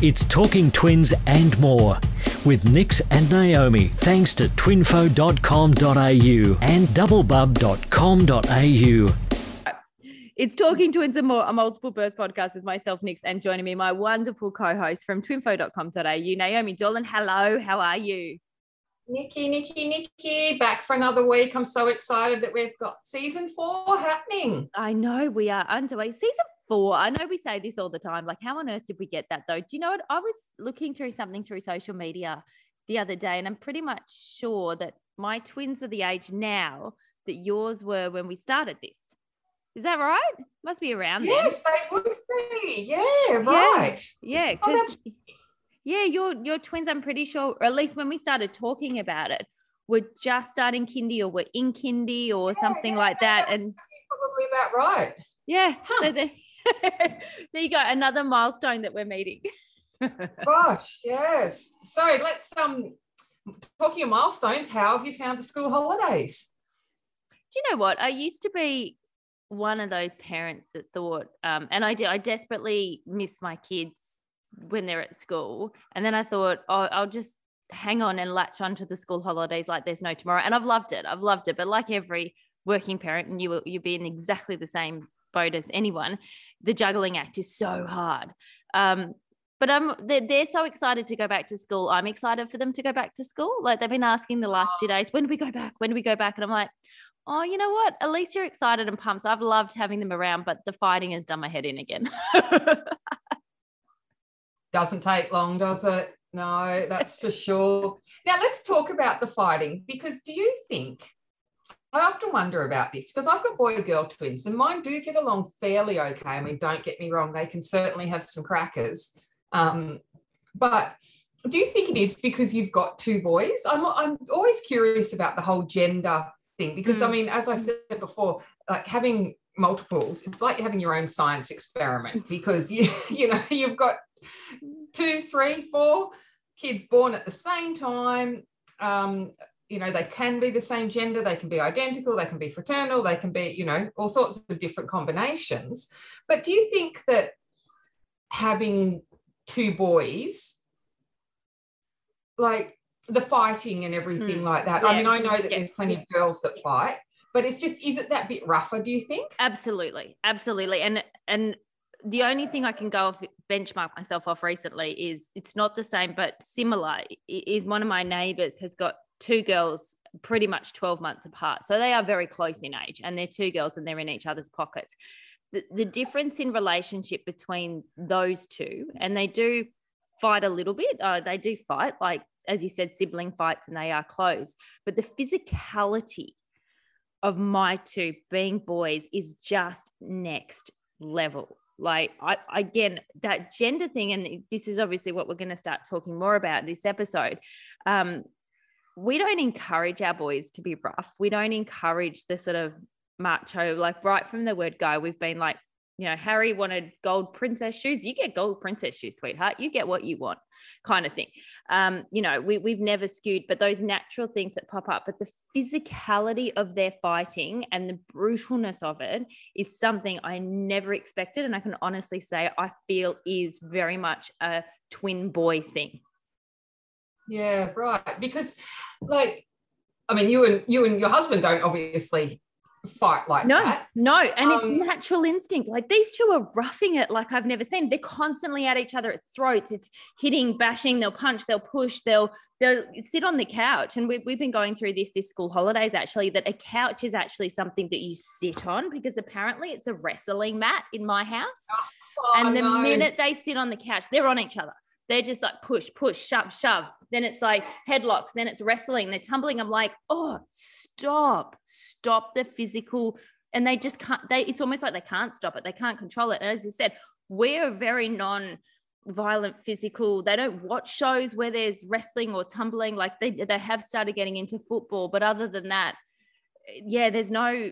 It's Talking Twins and more with Nix and Naomi, thanks to twinfo.com.au and doublebub.com.au. It's Talking Twins and More, a multiple birth podcast with myself, Nix, and joining me, my wonderful co host from twinfo.com.au, Naomi Dolan. Hello, how are you? Nikki, Nikki, Nikki, back for another week. I'm so excited that we've got season four happening. I know we are underway. Season four. I know we say this all the time. Like, how on earth did we get that though? Do you know what? I was looking through something through social media the other day, and I'm pretty much sure that my twins are the age now that yours were when we started this. Is that right? Must be around yes, then. they would be. Yeah, right. Yeah, because oh, yeah, your your twins. I'm pretty sure, or at least when we started talking about it, were just starting kindy or were in kindy or yeah, something yeah, like that. And probably about right. Yeah. Huh. So there you go. Another milestone that we're meeting. Gosh, yes. So let's um talking of milestones, how have you found the school holidays? Do you know what? I used to be one of those parents that thought, um, and I do, I desperately miss my kids when they're at school. And then I thought, oh, I'll just hang on and latch onto the school holidays like there's no tomorrow. And I've loved it. I've loved it. But like every working parent, and you will you'll be in exactly the same boat as anyone, the juggling act is so hard. Um, but I'm they're, they're so excited to go back to school. I'm excited for them to go back to school. Like they've been asking the last two days, when do we go back? When do we go back? And I'm like, oh, you know what? At least you're excited and pumped. I've loved having them around, but the fighting has done my head in again. Doesn't take long, does it? No, that's for sure. Now let's talk about the fighting because do you think I often wonder about this because I've got boy girl twins and mine do get along fairly okay. I mean, don't get me wrong, they can certainly have some crackers. Um, but do you think it is because you've got two boys? I'm, I'm always curious about the whole gender thing because, mm. I mean, as I said before, like having multiples, it's like having your own science experiment because you, you know, you've got two, three, four kids born at the same time. Um, you know, they can be the same gender, they can be identical, they can be fraternal, they can be, you know, all sorts of different combinations. But do you think that having two boys, like the fighting and everything mm. like that, yeah. I mean, I know that yeah. there's plenty of girls that fight, but it's just, is it that bit rougher, do you think? Absolutely. Absolutely. And, and, the only thing I can go off benchmark myself off recently is it's not the same, but similar. Is one of my neighbors has got two girls pretty much 12 months apart. So they are very close in age and they're two girls and they're in each other's pockets. The, the difference in relationship between those two, and they do fight a little bit, uh, they do fight, like as you said, sibling fights, and they are close, but the physicality of my two being boys is just next level like I, again that gender thing and this is obviously what we're going to start talking more about this episode um, we don't encourage our boys to be rough. We don't encourage the sort of macho like right from the word go. We've been like you know harry wanted gold princess shoes. You get gold princess shoes sweetheart. You get what you want kind of thing. Um you know we, we've never skewed but those natural things that pop up but the physicality of their fighting and the brutalness of it is something i never expected. And i can honestly say i feel is very much a twin boy thing yeah right because like i mean you and you and your husband don't obviously fight like no, that. No, and um, it's natural instinct. Like these two are roughing it like I've never seen. They're constantly at each other at throats. It's hitting, bashing, they'll punch, they'll push, they'll they'll sit on the couch. And we've, we've been going through this this school holidays actually, that a couch is actually something that you sit on because apparently it's a wrestling mat in my house. Oh, and the no. minute they sit on the couch, they're on each other. They're just like push, push, shove, shove. Then it's like headlocks. Then it's wrestling. They're tumbling. I'm like, oh, stop, stop the physical. And they just can't, they, it's almost like they can't stop it. They can't control it. And as I said, we're very non violent physical. They don't watch shows where there's wrestling or tumbling. Like they, they have started getting into football. But other than that, yeah, there's no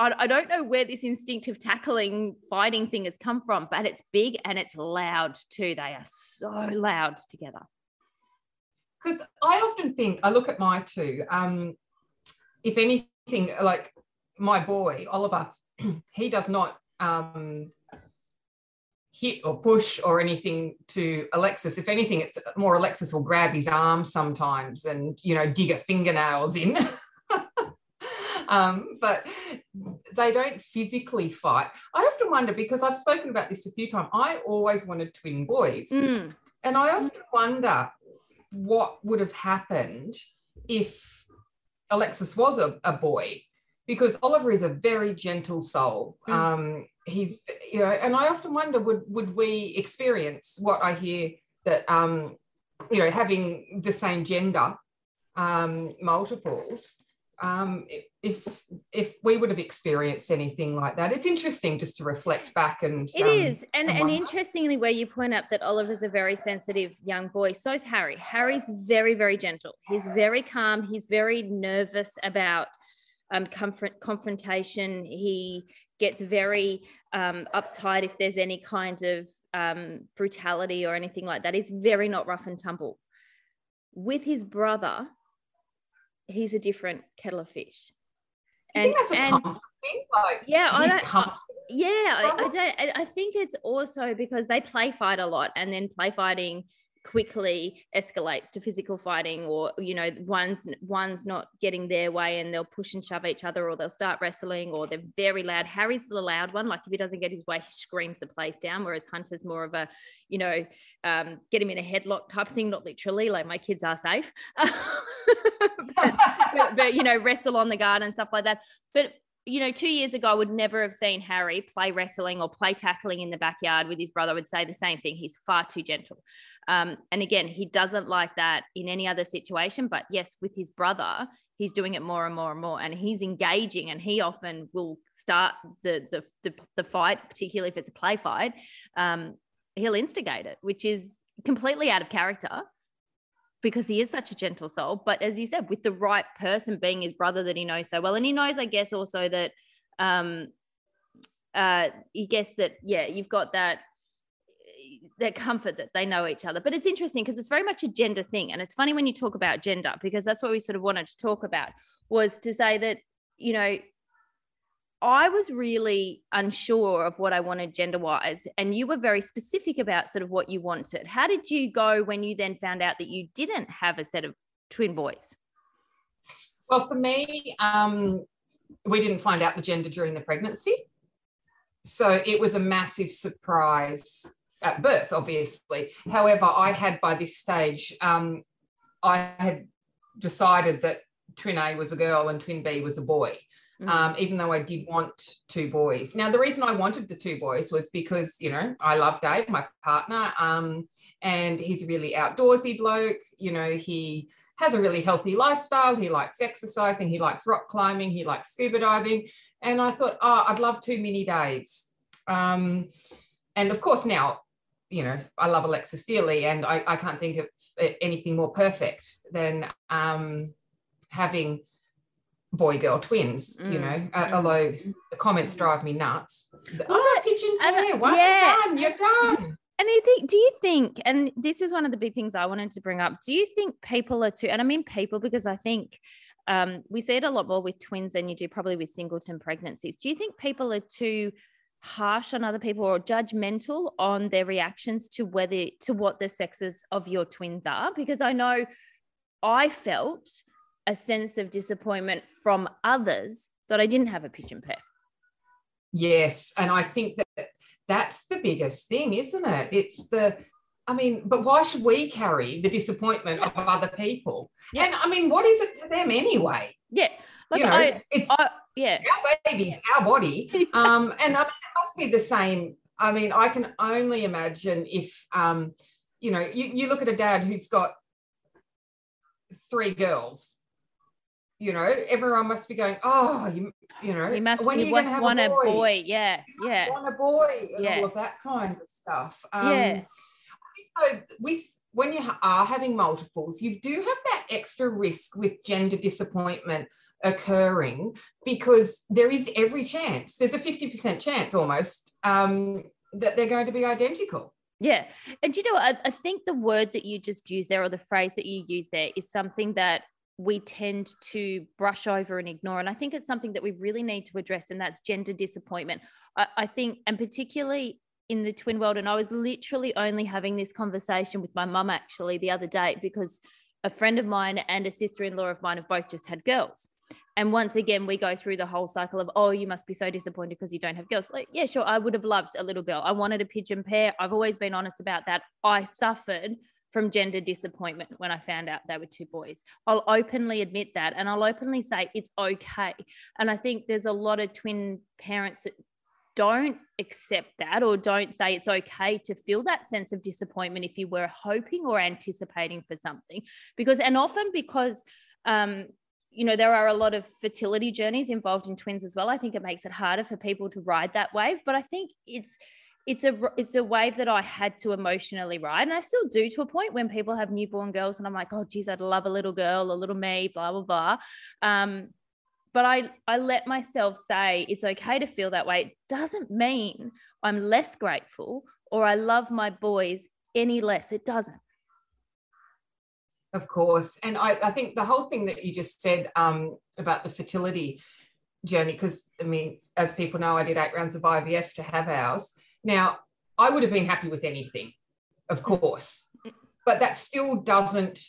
I, don't know where this instinctive tackling fighting thing has come from, but it's big and it's loud too. They are so loud together. Because I often think, I look at my two, um, if anything, like my boy, Oliver, he does not, um, hit or push or anything to Alexis. If anything, it's more Alexis will grab his arm sometimes and, you know, dig her fingernails in. um, but they don't physically fight. I often wonder because I've spoken about this a few times. I always wanted twin boys. Mm. And I often wonder what would have happened if Alexis was a, a boy because Oliver is a very gentle soul. Mm. Um, he's, you know, and I often wonder would would we experience what I hear that, um, you know, having the same gender um, multiples. Um, if if we would have experienced anything like that, it's interesting just to reflect back and it um, is, and and, and interestingly, where you point out that Oliver's a very sensitive young boy, so is Harry. Harry's very very gentle. He's very calm. He's very nervous about um, confront, confrontation. He gets very um, uptight if there's any kind of um, brutality or anything like that. He's very not rough and tumble. With his brother, he's a different kettle of fish. Do and, think that's a and, comfort thing? Like, yeah, I don't. yeah, I, I, don't. I think it's also because they play fight a lot, and then play fighting quickly escalates to physical fighting or you know one's one's not getting their way and they'll push and shove each other or they'll start wrestling or they're very loud. Harry's the loud one. Like if he doesn't get his way he screams the place down whereas hunter's more of a you know um, get him in a headlock type thing not literally like my kids are safe. But, but, but you know wrestle on the guard and stuff like that. But you know, two years ago, I would never have seen Harry play wrestling or play tackling in the backyard with his brother. I would say the same thing. He's far too gentle. Um, and again, he doesn't like that in any other situation. But yes, with his brother, he's doing it more and more and more. And he's engaging and he often will start the, the, the, the fight, particularly if it's a play fight. Um, he'll instigate it, which is completely out of character because he is such a gentle soul. But as you said, with the right person being his brother that he knows so well. And he knows, I guess, also that um uh he gets that, yeah, you've got that that comfort that they know each other. But it's interesting because it's very much a gender thing. And it's funny when you talk about gender, because that's what we sort of wanted to talk about was to say that, you know, I was really unsure of what I wanted gender wise. And you were very specific about sort of what you wanted. How did you go when you then found out that you didn't have a set of twin boys? Well, for me, um, we didn't find out the gender during the pregnancy. So it was a massive surprise at birth, obviously. However, I had by this stage, um, I had decided that twin A was a girl and twin B was a boy mm. um, even though I did want two boys. Now, the reason I wanted the two boys was because, you know, I love Dave, my partner, um, and he's a really outdoorsy bloke. You know, he has a really healthy lifestyle. He likes exercising, he likes rock climbing, he likes scuba diving. And I thought, oh, I'd love two mini Daves. Um, and of course, now, you know, I love Alexis dearly, and I, I can't think of anything more perfect than um, having boy girl twins mm. you know uh, mm. although the comments drive me nuts well, oh pigeon pair well yeah. done you're done and I think, do you think, and this is one of the big things I wanted to bring up, do you think people are too, and I mean people because I think um, we see it a lot more with twins than you do probably with singleton pregnancies. Do you think people are too harsh on other people or judgmental on their reactions to whether, to what the sexes of your twins are? Because I know I felt a sense of disappointment from others that I didn't have a pigeon pair. Yes. And I think that that's the biggest thing, isn't it? It's the, I mean, but why should we carry the disappointment of other people? Yeah. And I mean, what is it to them anyway? Yeah. Like you know, I, it's I, yeah. our babies, our body. um, and I mean, it must be the same. I mean, I can only imagine if, um, you know, you, you look at a dad who's got three girls you know, everyone must be going, oh, you, you know, he must, when he must want a boy? a boy. Yeah, yeah, want a boy, and yeah. all of that kind of stuff. Um, yeah, I think with when you are having multiples, you do have that extra risk with gender disappointment occurring because there is every chance. There's a fifty percent chance almost um, that they're going to be identical. Yeah. And you know, I, I, think the word that you just used there or the phrase that you use there is something that we tend to brush over and ignore. And I think it's something that we really need to address, and that's gender disappointment. I, I think, and particularly in the twin world and i was literally only having this conversation with my mum actually the other day because a friend of mine and a sister-in-law of mine have both just had girls. And once again we go through the whole cycle of oh you must be so disappointed because you don't have girls. Like yeah sure i would have loved a little girl. I wanted a pigeon pair. I've always been honest about that. I suffered from gender disappointment when I found out they were two boys. I'll openly admit that and I'll openly say it's okay. And I think there's a lot of twin parents that don't accept that or don't say it's okay to feel that sense of disappointment if you were hoping or anticipating for something. Because, and often because, um, you know, there are a lot of fertility journeys involved in twins as well. I think it makes it harder for people to ride that wave, but I think it's, it's a it's a wave that I had to emotionally ride, and I still do to a point when people have newborn girls, and I'm like, oh geez, I'd love a little girl, a little me, blah blah blah. Um, but I I let myself say it's okay to feel that way. It doesn't mean I'm less grateful or I love my boys any less. It doesn't. Of course, and I, I think the whole thing that you just said um, about the fertility journey, because I mean, as people know, I did eight rounds of IVF to have ours now, I would have been happy with anything, of course, but that still doesn't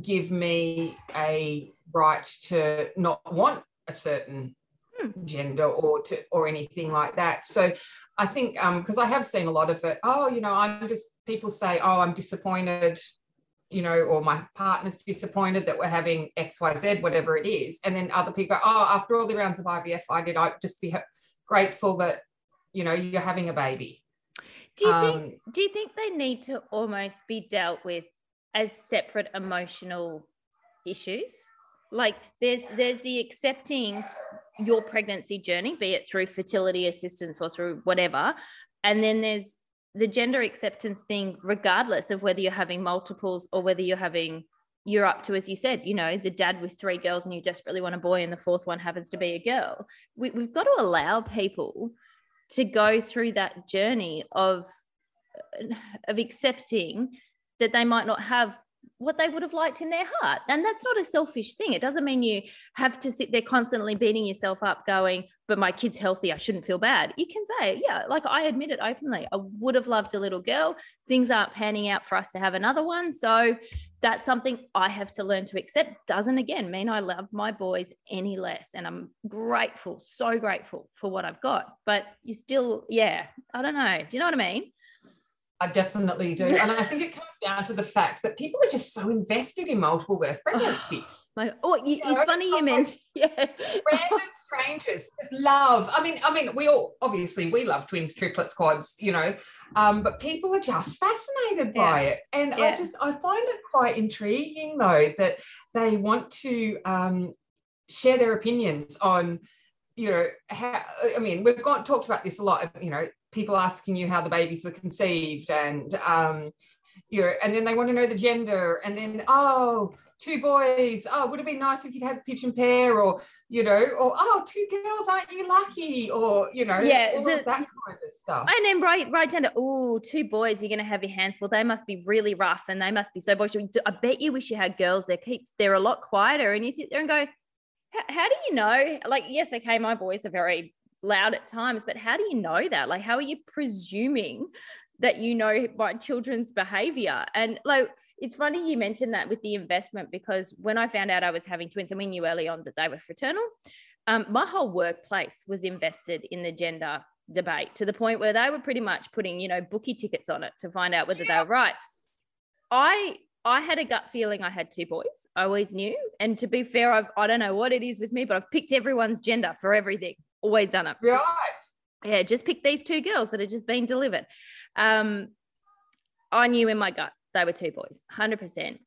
give me a right to not want a certain hmm. gender or to or anything like that. So I think because um, I have seen a lot of it. Oh, you know, I'm just people say, oh, I'm disappointed, you know, or my partner's disappointed that we're having X, Y, Z, whatever it is, and then other people, oh, after all the rounds of IVF I did, I'd just be grateful that you know you're having a baby. Do you um, think do you think they need to almost be dealt with as separate emotional issues? Like there's there's the accepting your pregnancy journey be it through fertility assistance or through whatever and then there's the gender acceptance thing regardless of whether you're having multiples or whether you're having you're up to as you said you know the dad with three girls and you desperately want a boy and the fourth one happens to be a girl. We, we've got to allow people to go through that journey of of accepting that they might not have what they would have liked in their heart. And that's not a selfish thing. It doesn't mean you have to sit there constantly beating yourself up, going, but my kid's healthy. I shouldn't feel bad. You can say, yeah, like I admit it openly. I would have loved a little girl. Things aren't panning out for us to have another one. So that's something I have to learn to accept. Doesn't again mean I love my boys any less. And I'm grateful, so grateful for what I've got. But you still, yeah, I don't know. Do you know what I mean? I definitely do. And I think it comes down to the fact that people are just so invested in multiple birth pregnancies. like, oh, you, it's know? funny you mentioned yeah. random strangers love. I mean, I mean, we all obviously we love twins, triplets, quads, you know, um, but people are just fascinated by it. And yeah. I just I find it quite intriguing though that they want to um, share their opinions on you know how i mean we've got talked about this a lot you know people asking you how the babies were conceived and um, you know, and then they want to know the gender and then oh two boys oh would have been nice if you'd had pigeon pair or you know or oh two girls aren't you lucky? Or you know yeah all the, of that kind of stuff. And then right right down to oh two boys you're going to have your hands full. They must be really rough and they must be so boys. I bet you wish you had girls they keep they're a lot quieter and you sit there and go how do you know? Like yes okay my boys are very loud at times, but how do you know that? Like, how are you presuming that you know my children's behavior? And like, it's funny you mentioned that with the investment because when I found out I was having twins and we knew early on that they were fraternal, um, my whole workplace was invested in the gender debate to the point where they were pretty much putting, you know, bookie tickets on it to find out whether yeah. they were right. I I had a gut feeling I had two boys. I always knew. And to be fair, I've I don't know what it is with me, but I've picked everyone's gender for everything always done it. Right. Yeah, just pick these two girls that had just been delivered. Um, I knew in my gut they were two boys, 100%.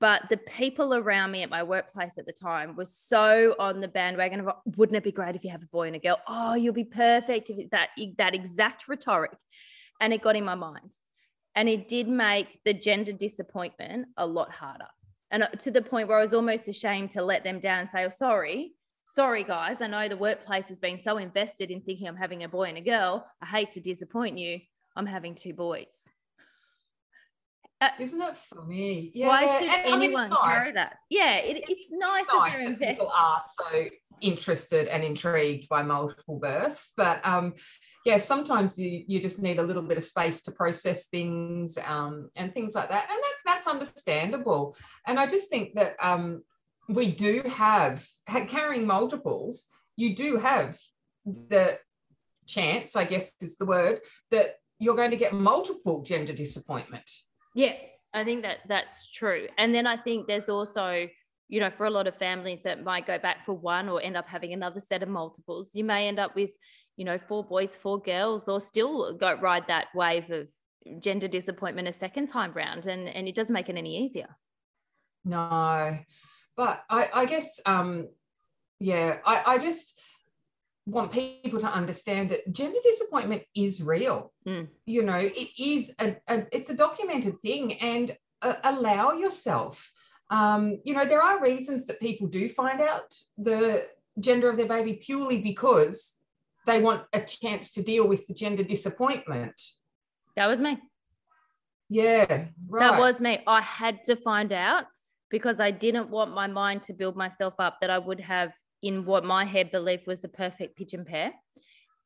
But the people around me at my workplace at the time was so on the bandwagon of, wouldn't it be great if you have a boy and a girl? Oh, you'll be perfect. If that, that exact rhetoric. And it got in my mind. And it did make the gender disappointment a lot harder. And uh, to the point where I was almost ashamed to let them down and say, oh, sorry, sorry guys. I know the workplace has been so invested in thinking i'm having a boy and a girl. I hate to disappoint you. I'm having two boys uh, isn't it funny yeah why should and, anyone I mean, nice. that yeah it, it's, it's nice, nice that, that people are so interested and intrigued by multiple births, but um, yeah, sometimes you you just need a little bit of space to process things um, and things like that, and that, that's understandable. And I just think that um, we do have carrying multiples. You do have the chance, I guess is the word, that you're going to get multiple gender disappointment. Yeah, I think that that's true. And then I think there's also, you know, for a lot of families that might go back for one or end up having another set of multiples, you may end up with, you know, four boys, four girls, or still go ride that wave of gender disappointment a second time round. And, and it doesn't make it any easier. No, but I, I guess, um, yeah, I, I just, want people to understand that gender disappointment is real. Mm. You know, it is a, a, it's a documented thing, and uh, allow yourself. Um, you know, there are reasons that people do find out the gender of their baby purely because they want a chance to deal with the gender disappointment. That was me. Yeah, right. That was me. I had to find out because I didn't want my mind to build myself up that I would have in what my head believed was a perfect pigeon pair,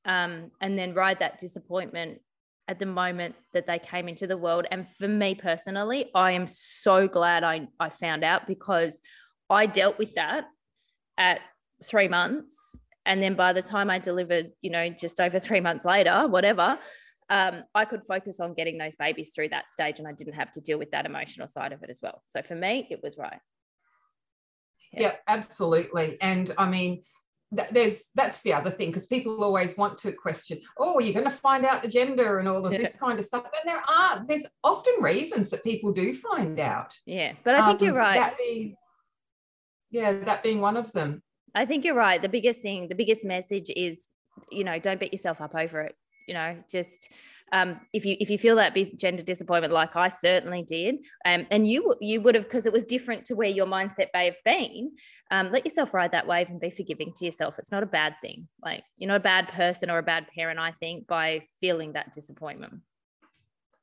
um, and then ride that disappointment at the moment that they came into the world. And for me personally, I am so glad I, I found out because I dealt with that at three months. And then by the time I delivered, you know, just over three months later, whatever, um, I could focus on getting those babies through that stage and I didn't have to deal with that emotional side of it as well. So for me, it was right yeah, yeah absolutely. And i mean th- there's that's the other thing because people always want to question oh you're going to find out the gender and all of yeah. this kind of stuff and there are there's often reasons that people do find out. Yeah but i think um, you're right. that being, yeah that being one of them. I think you're right. The biggest thing the biggest message is you know don't beat yourself up over it you know just um, if you if you feel that gender disappointment like I certainly did, um, and you you would have because it was different to where your mindset may have been. Um, let yourself ride that wave and be forgiving to yourself. It's not a bad thing. Like you're not a bad person or a bad parent. I think by feeling that disappointment.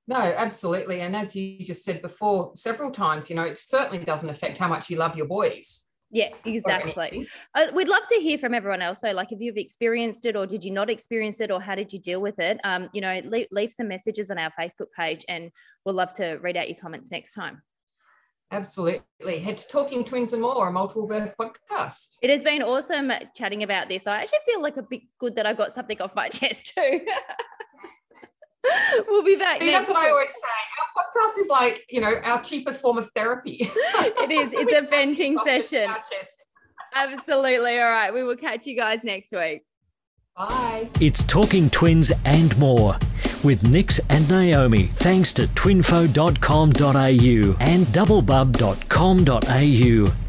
No, absolutely. And as you just said before several times, you know, it certainly doesn't affect how much you love your boys. Yeah, exactly. Uh, we'd love to hear from everyone else. So, like, if you've experienced it, or did you not experience it, or how did you deal with it? Um, you know, leave, leave some messages on our Facebook page, and we'll love to read out your comments next time. Absolutely. Head to Talking Twins and More, a multiple birth podcast. It has been awesome chatting about this. I actually feel like a bit good that I got something off my chest too. we'll be back. See, that's what I always say. Our podcast is like, you know, our cheaper form of therapy. it is. It's a venting session. Absolutely. All right. We will catch you guys next week. Bye. It's Talking Twins and more with Nix and Naomi, thanks to twinfo.com.au and doublebub.com.au.